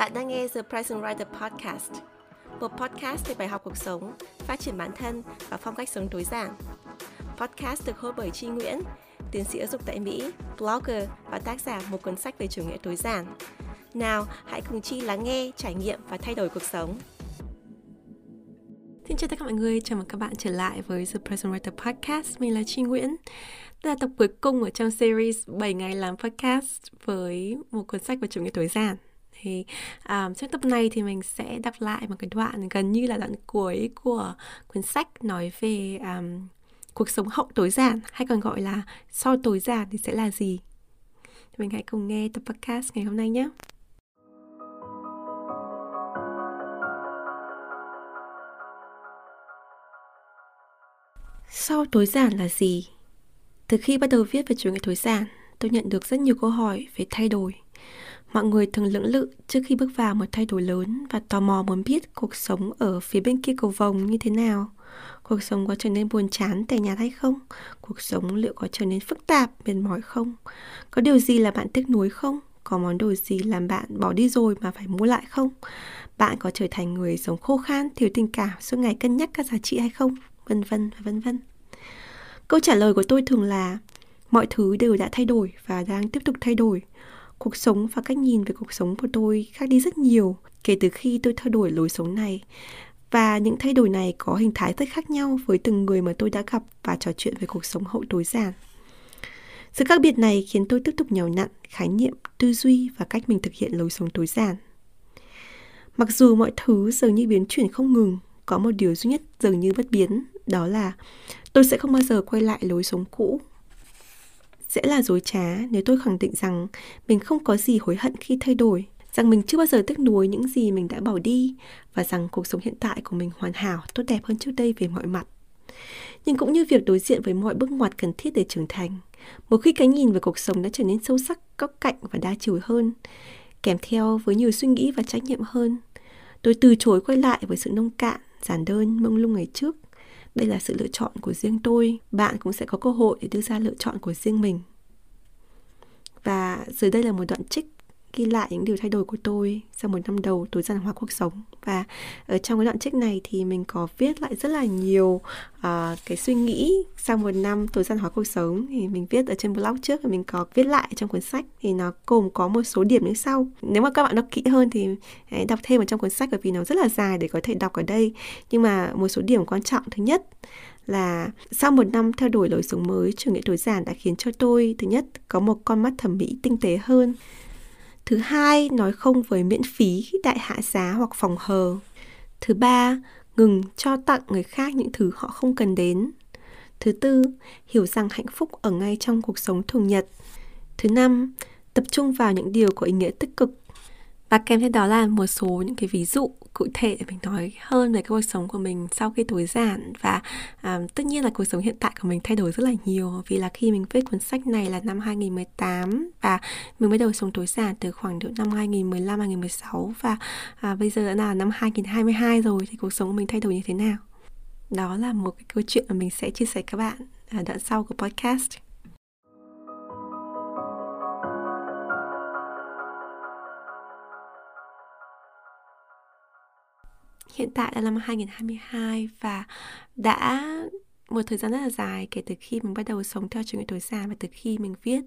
Bạn đang nghe The Present Writer Podcast, một podcast về bài học cuộc sống, phát triển bản thân và phong cách sống tối giản. Podcast được host bởi Chi Nguyễn, tiến sĩ giáo dục tại Mỹ, blogger và tác giả một cuốn sách về chủ nghĩa tối giản. Nào, hãy cùng Chi lắng nghe, trải nghiệm và thay đổi cuộc sống. Xin chào tất cả mọi người, chào mừng các bạn trở lại với The Present Writer Podcast. Mình là Chi Nguyễn. Đây là tập cuối cùng ở trong series 7 ngày làm podcast với một cuốn sách về chủ nghĩa tối giản thì um, trong tập này thì mình sẽ đọc lại một cái đoạn gần như là đoạn cuối của cuốn sách nói về um, cuộc sống hậu tối giản hay còn gọi là sau tối giản thì sẽ là gì. Mình hãy cùng nghe tập podcast ngày hôm nay nhé. Sau tối giản là gì? Từ khi bắt đầu viết về chủ nghĩa tối giản tôi nhận được rất nhiều câu hỏi về thay đổi. Mọi người thường lưỡng lự trước khi bước vào một thay đổi lớn và tò mò muốn biết cuộc sống ở phía bên kia cầu vồng như thế nào. Cuộc sống có trở nên buồn chán tẻ nhạt hay không? Cuộc sống liệu có trở nên phức tạp, mệt mỏi không? Có điều gì là bạn tiếc nuối không? Có món đồ gì làm bạn bỏ đi rồi mà phải mua lại không? Bạn có trở thành người sống khô khan, thiếu tình cảm, suốt ngày cân nhắc các giá trị hay không? Vân vân và vân vân. Câu trả lời của tôi thường là mọi thứ đều đã thay đổi và đang tiếp tục thay đổi cuộc sống và cách nhìn về cuộc sống của tôi khác đi rất nhiều kể từ khi tôi thay đổi lối sống này. Và những thay đổi này có hình thái rất khác nhau với từng người mà tôi đã gặp và trò chuyện về cuộc sống hậu tối giản. Sự khác biệt này khiến tôi tiếp tục nhào nặn, khái niệm, tư duy và cách mình thực hiện lối sống tối giản. Mặc dù mọi thứ dường như biến chuyển không ngừng, có một điều duy nhất dường như bất biến, đó là tôi sẽ không bao giờ quay lại lối sống cũ sẽ là dối trá nếu tôi khẳng định rằng mình không có gì hối hận khi thay đổi, rằng mình chưa bao giờ tiếc nuối những gì mình đã bỏ đi và rằng cuộc sống hiện tại của mình hoàn hảo, tốt đẹp hơn trước đây về mọi mặt. Nhưng cũng như việc đối diện với mọi bước ngoặt cần thiết để trưởng thành, một khi cái nhìn về cuộc sống đã trở nên sâu sắc, góc cạnh và đa chiều hơn, kèm theo với nhiều suy nghĩ và trách nhiệm hơn, tôi từ chối quay lại với sự nông cạn, giản đơn, mông lung ngày trước đây là sự lựa chọn của riêng tôi bạn cũng sẽ có cơ hội để đưa ra lựa chọn của riêng mình và dưới đây là một đoạn trích ghi lại những điều thay đổi của tôi sau một năm đầu tối giản hóa cuộc sống. Và ở trong cái đoạn trích này thì mình có viết lại rất là nhiều uh, cái suy nghĩ sau một năm tối giản hóa cuộc sống. Thì mình viết ở trên blog trước và mình có viết lại trong cuốn sách. Thì nó gồm có một số điểm như sau. Nếu mà các bạn đọc kỹ hơn thì hãy đọc thêm ở trong cuốn sách bởi vì nó rất là dài để có thể đọc ở đây. Nhưng mà một số điểm quan trọng. Thứ nhất là sau một năm theo đuổi lối sống mới chủ nghĩa tối giản đã khiến cho tôi thứ nhất có một con mắt thẩm mỹ tinh tế hơn. Thứ hai, nói không với miễn phí, đại hạ giá hoặc phòng hờ. Thứ ba, ngừng cho tặng người khác những thứ họ không cần đến. Thứ tư, hiểu rằng hạnh phúc ở ngay trong cuộc sống thường nhật. Thứ năm, tập trung vào những điều có ý nghĩa tích cực và kèm theo đó là một số những cái ví dụ cụ thể để mình nói hơn về cái cuộc sống của mình sau khi tối giản. Và um, tất nhiên là cuộc sống hiện tại của mình thay đổi rất là nhiều vì là khi mình viết cuốn sách này là năm 2018 và mình bắt đầu sống tối giản từ khoảng độ năm 2015 2016 và à, bây giờ đã là năm 2022 rồi thì cuộc sống của mình thay đổi như thế nào? Đó là một cái câu chuyện mà mình sẽ chia sẻ các bạn ở đoạn sau của podcast. Hiện tại là năm 2022 và đã một thời gian rất là dài kể từ khi mình bắt đầu sống theo chủ nghĩa tối giản và từ khi mình viết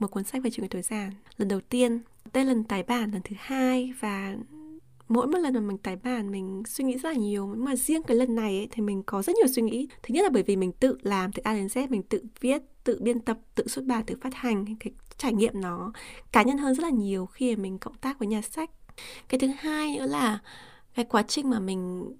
một cuốn sách về chủ nghĩa tối giản. Lần đầu tiên đây là lần tái bản lần thứ hai và mỗi một lần mà mình tái bản mình suy nghĩ rất là nhiều. Nhưng mà riêng cái lần này ấy, thì mình có rất nhiều suy nghĩ. Thứ nhất là bởi vì mình tự làm từ A đến Z mình tự viết tự biên tập tự xuất bản tự phát hành cái trải nghiệm nó cá nhân hơn rất là nhiều khi mà mình cộng tác với nhà sách. Cái thứ hai nữa là cái quá trình mà mình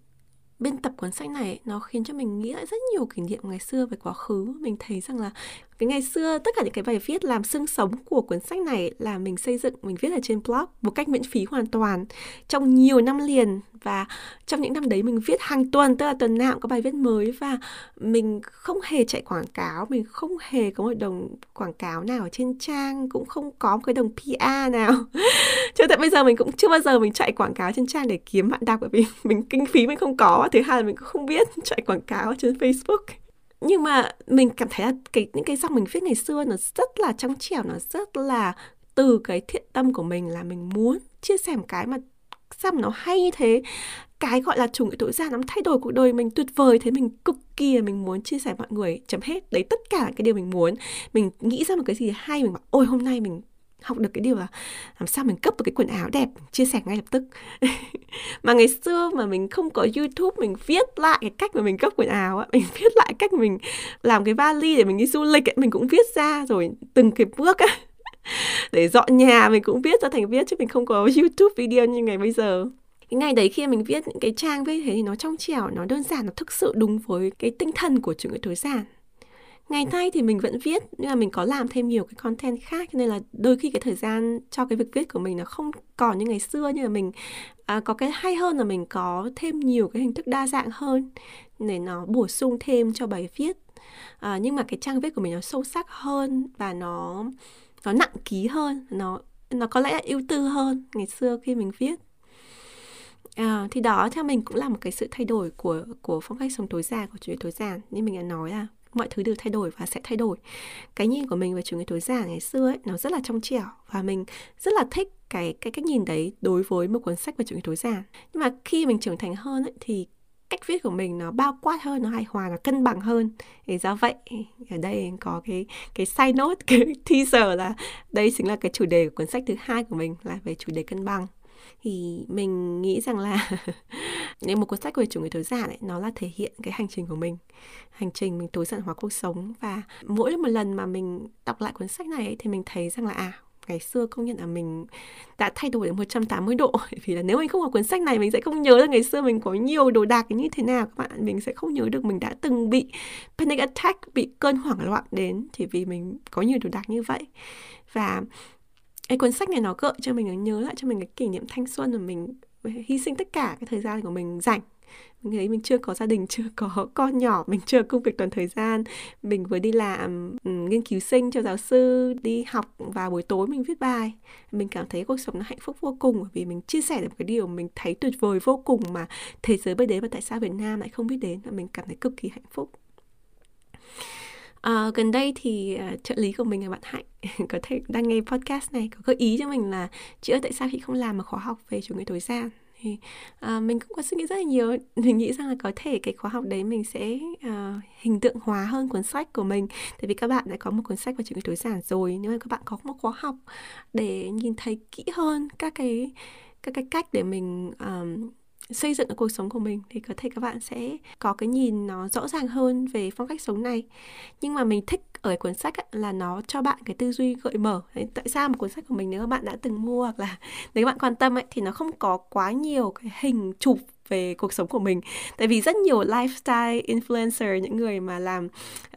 biên tập cuốn sách này nó khiến cho mình nghĩ lại rất nhiều kỷ niệm ngày xưa về quá khứ. Mình thấy rằng là cái ngày xưa, tất cả những cái bài viết làm xương sống của cuốn sách này là mình xây dựng, mình viết ở trên blog một cách miễn phí hoàn toàn, trong nhiều năm liền. Và trong những năm đấy mình viết hàng tuần, tức là tuần nào cũng có bài viết mới. Và mình không hề chạy quảng cáo, mình không hề có một đồng quảng cáo nào ở trên trang, cũng không có một cái đồng PR nào. Cho tận bây giờ mình cũng chưa bao giờ mình chạy quảng cáo trên trang để kiếm bạn đọc, bởi vì mình kinh phí mình không có. Thứ hai là mình cũng không biết chạy quảng cáo trên Facebook. Nhưng mà mình cảm thấy là cái, những cái dòng mình viết ngày xưa nó rất là trong trẻo, nó rất là từ cái thiện tâm của mình là mình muốn chia sẻ một cái mà sao mà nó hay như thế. Cái gọi là chủ nghĩa tối giản nó thay đổi cuộc đời mình tuyệt vời, thế mình cực kỳ mình muốn chia sẻ mọi người chấm hết. Đấy, tất cả cái điều mình muốn. Mình nghĩ ra một cái gì hay, mình bảo, ôi, hôm nay mình học được cái điều là làm sao mình cấp được cái quần áo đẹp chia sẻ ngay lập tức. Mà ngày xưa mà mình không có youtube mình viết lại cái cách mà mình cấp quần áo á mình viết lại cách mình làm cái vali để mình đi du lịch ấy, mình cũng viết ra rồi từng cái bước á. Để dọn nhà mình cũng viết ra thành viết chứ mình không có youtube video như ngày bây giờ. Cái ngày đấy khi mình viết những cái trang viết thế thì nó trong trẻo nó đơn giản nó thực sự đúng với cái tinh thần của chủ nghĩa tối giản ngày nay thì mình vẫn viết nhưng mà mình có làm thêm nhiều cái content khác cho nên là đôi khi cái thời gian cho cái việc viết của mình nó không còn như ngày xưa nhưng mà mình à, có cái hay hơn là mình có thêm nhiều cái hình thức đa dạng hơn để nó bổ sung thêm cho bài viết. À, nhưng mà cái trang viết của mình nó sâu sắc hơn và nó nó nặng ký hơn nó nó có lẽ là ưu tư hơn ngày xưa khi mình viết. À, thì đó theo mình cũng là một cái sự thay đổi của của phong cách sống tối giản của chủ nghĩa tối giản. Như mình đã nói là mọi thứ đều thay đổi và sẽ thay đổi. Cái nhìn của mình về chủ nghĩa tối giản ngày xưa ấy nó rất là trong trẻo và mình rất là thích cái cái cách nhìn đấy đối với một cuốn sách về chủ nghĩa tối giản. Nhưng mà khi mình trưởng thành hơn ấy, thì cách viết của mình nó bao quát hơn nó hài hòa nó cân bằng hơn. Thì do vậy ở đây có cái cái side note cái teaser là đây chính là cái chủ đề của cuốn sách thứ hai của mình là về chủ đề cân bằng. Thì mình nghĩ rằng là nếu một cuốn sách về chủ nghĩa tối giản ấy, nó là thể hiện cái hành trình của mình hành trình mình tối giản hóa cuộc sống. Và mỗi một lần mà mình đọc lại cuốn sách này ấy, thì mình thấy rằng là à ngày xưa công nhận là mình đã thay đổi được 180 độ. Vì là nếu mình không có cuốn sách này mình sẽ không nhớ là ngày xưa mình có nhiều đồ đạc như thế nào các bạn. Mình sẽ không nhớ được mình đã từng bị panic attack bị cơn hoảng loạn đến chỉ vì mình có nhiều đồ đạc như vậy. Và cái cuốn sách này nó gợi cho mình nhớ lại cho mình cái kỷ niệm thanh xuân mà mình hy sinh tất cả cái thời gian của mình rảnh mình thấy mình chưa có gia đình, chưa có con nhỏ, mình chưa công việc toàn thời gian. Mình vừa đi làm ừ, nghiên cứu sinh cho giáo sư, đi học và buổi tối mình viết bài. Mình cảm thấy cuộc sống nó hạnh phúc vô cùng bởi vì mình chia sẻ được cái điều mình thấy tuyệt vời vô cùng mà thế giới bây đến và tại sao Việt Nam lại không biết đến. Và mình cảm thấy cực kỳ hạnh phúc. À, gần đây thì uh, trợ lý của mình là bạn Hạnh. Có thể đang nghe podcast này có gợi ý cho mình là chị ơi tại sao chị không làm một khóa học về chủ nghĩa tối giản. Thì uh, mình cũng có suy nghĩ rất là nhiều. Mình nghĩ rằng là có thể cái khóa học đấy mình sẽ uh, hình tượng hóa hơn cuốn sách của mình. Tại vì các bạn đã có một cuốn sách về chủ nghĩa tối giản rồi nhưng mà các bạn có một khóa học để nhìn thấy kỹ hơn các cái các cái cách để mình um, xây dựng cái cuộc sống của mình thì có thể các bạn sẽ có cái nhìn nó rõ ràng hơn về phong cách sống này. Nhưng mà mình thích ở cuốn sách ấy, là nó cho bạn cái tư duy gợi mở. Đấy, tại sao một cuốn sách của mình nếu các bạn đã từng mua hoặc là nếu các bạn quan tâm ấy thì nó không có quá nhiều cái hình chụp về cuộc sống của mình. Tại vì rất nhiều lifestyle influencer những người mà làm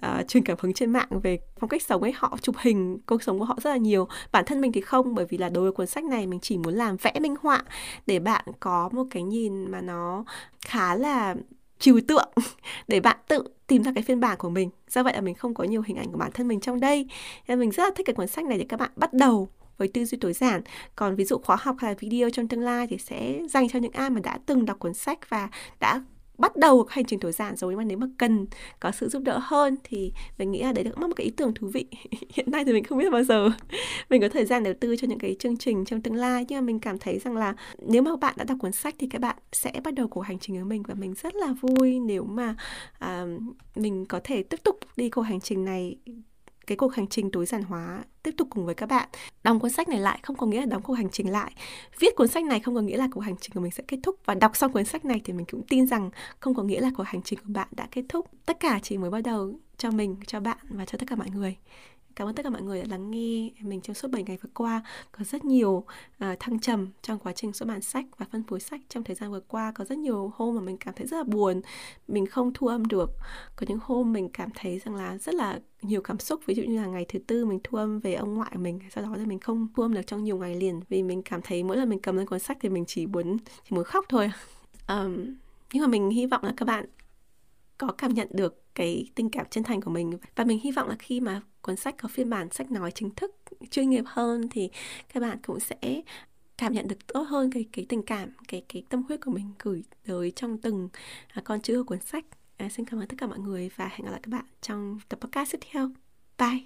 uh, truyền cảm hứng trên mạng về phong cách sống ấy họ chụp hình cuộc sống của họ rất là nhiều. Bản thân mình thì không bởi vì là đối với cuốn sách này mình chỉ muốn làm vẽ minh họa để bạn có một cái nhìn mà nó khá là trừu tượng để bạn tự tìm ra cái phiên bản của mình. Do vậy là mình không có nhiều hình ảnh của bản thân mình trong đây. Nên mình rất là thích cái cuốn sách này để các bạn bắt đầu với tư duy tối giản. Còn ví dụ khóa học hay là video trong tương lai thì sẽ dành cho những ai mà đã từng đọc cuốn sách và đã bắt đầu hành trình tối giản rồi mà nếu mà cần có sự giúp đỡ hơn thì mình nghĩ là đấy cũng là một cái ý tưởng thú vị. Hiện nay thì mình không biết bao giờ mình có thời gian đầu tư cho những cái chương trình trong tương lai nhưng mà mình cảm thấy rằng là nếu mà bạn đã đọc cuốn sách thì các bạn sẽ bắt đầu cuộc hành trình của mình và mình rất là vui nếu mà à, mình có thể tiếp tục đi cuộc hành trình này cái cuộc hành trình tối giản hóa tiếp tục cùng với các bạn. Đóng cuốn sách này lại không có nghĩa là đóng cuộc hành trình lại. Viết cuốn sách này không có nghĩa là cuộc hành trình của mình sẽ kết thúc và đọc xong cuốn sách này thì mình cũng tin rằng không có nghĩa là cuộc hành trình của bạn đã kết thúc. Tất cả chỉ mới bắt đầu cho mình, cho bạn và cho tất cả mọi người. Cảm ơn tất cả mọi người đã lắng nghe mình trong suốt 7 ngày vừa qua. Có rất nhiều uh, thăng trầm trong quá trình xuất bản sách và phân phối sách trong thời gian vừa qua. Có rất nhiều hôm mà mình cảm thấy rất là buồn, mình không thu âm được. Có những hôm mình cảm thấy rằng là rất là nhiều cảm xúc. Ví dụ như là ngày thứ tư mình thu âm về ông ngoại của mình, sau đó là mình không thu âm được trong nhiều ngày liền vì mình cảm thấy mỗi lần mình cầm lên cuốn sách thì mình chỉ muốn chỉ muốn khóc thôi. Um, nhưng mà mình hy vọng là các bạn có cảm nhận được cái tình cảm chân thành của mình. Và mình hy vọng là khi mà cuốn sách có phiên bản sách nói chính thức chuyên nghiệp hơn thì các bạn cũng sẽ cảm nhận được tốt hơn cái cái tình cảm cái cái tâm huyết của mình gửi tới trong từng à, con chữ của cuốn sách. À, xin cảm ơn tất cả mọi người và hẹn gặp lại các bạn trong tập podcast tiếp theo. Bye!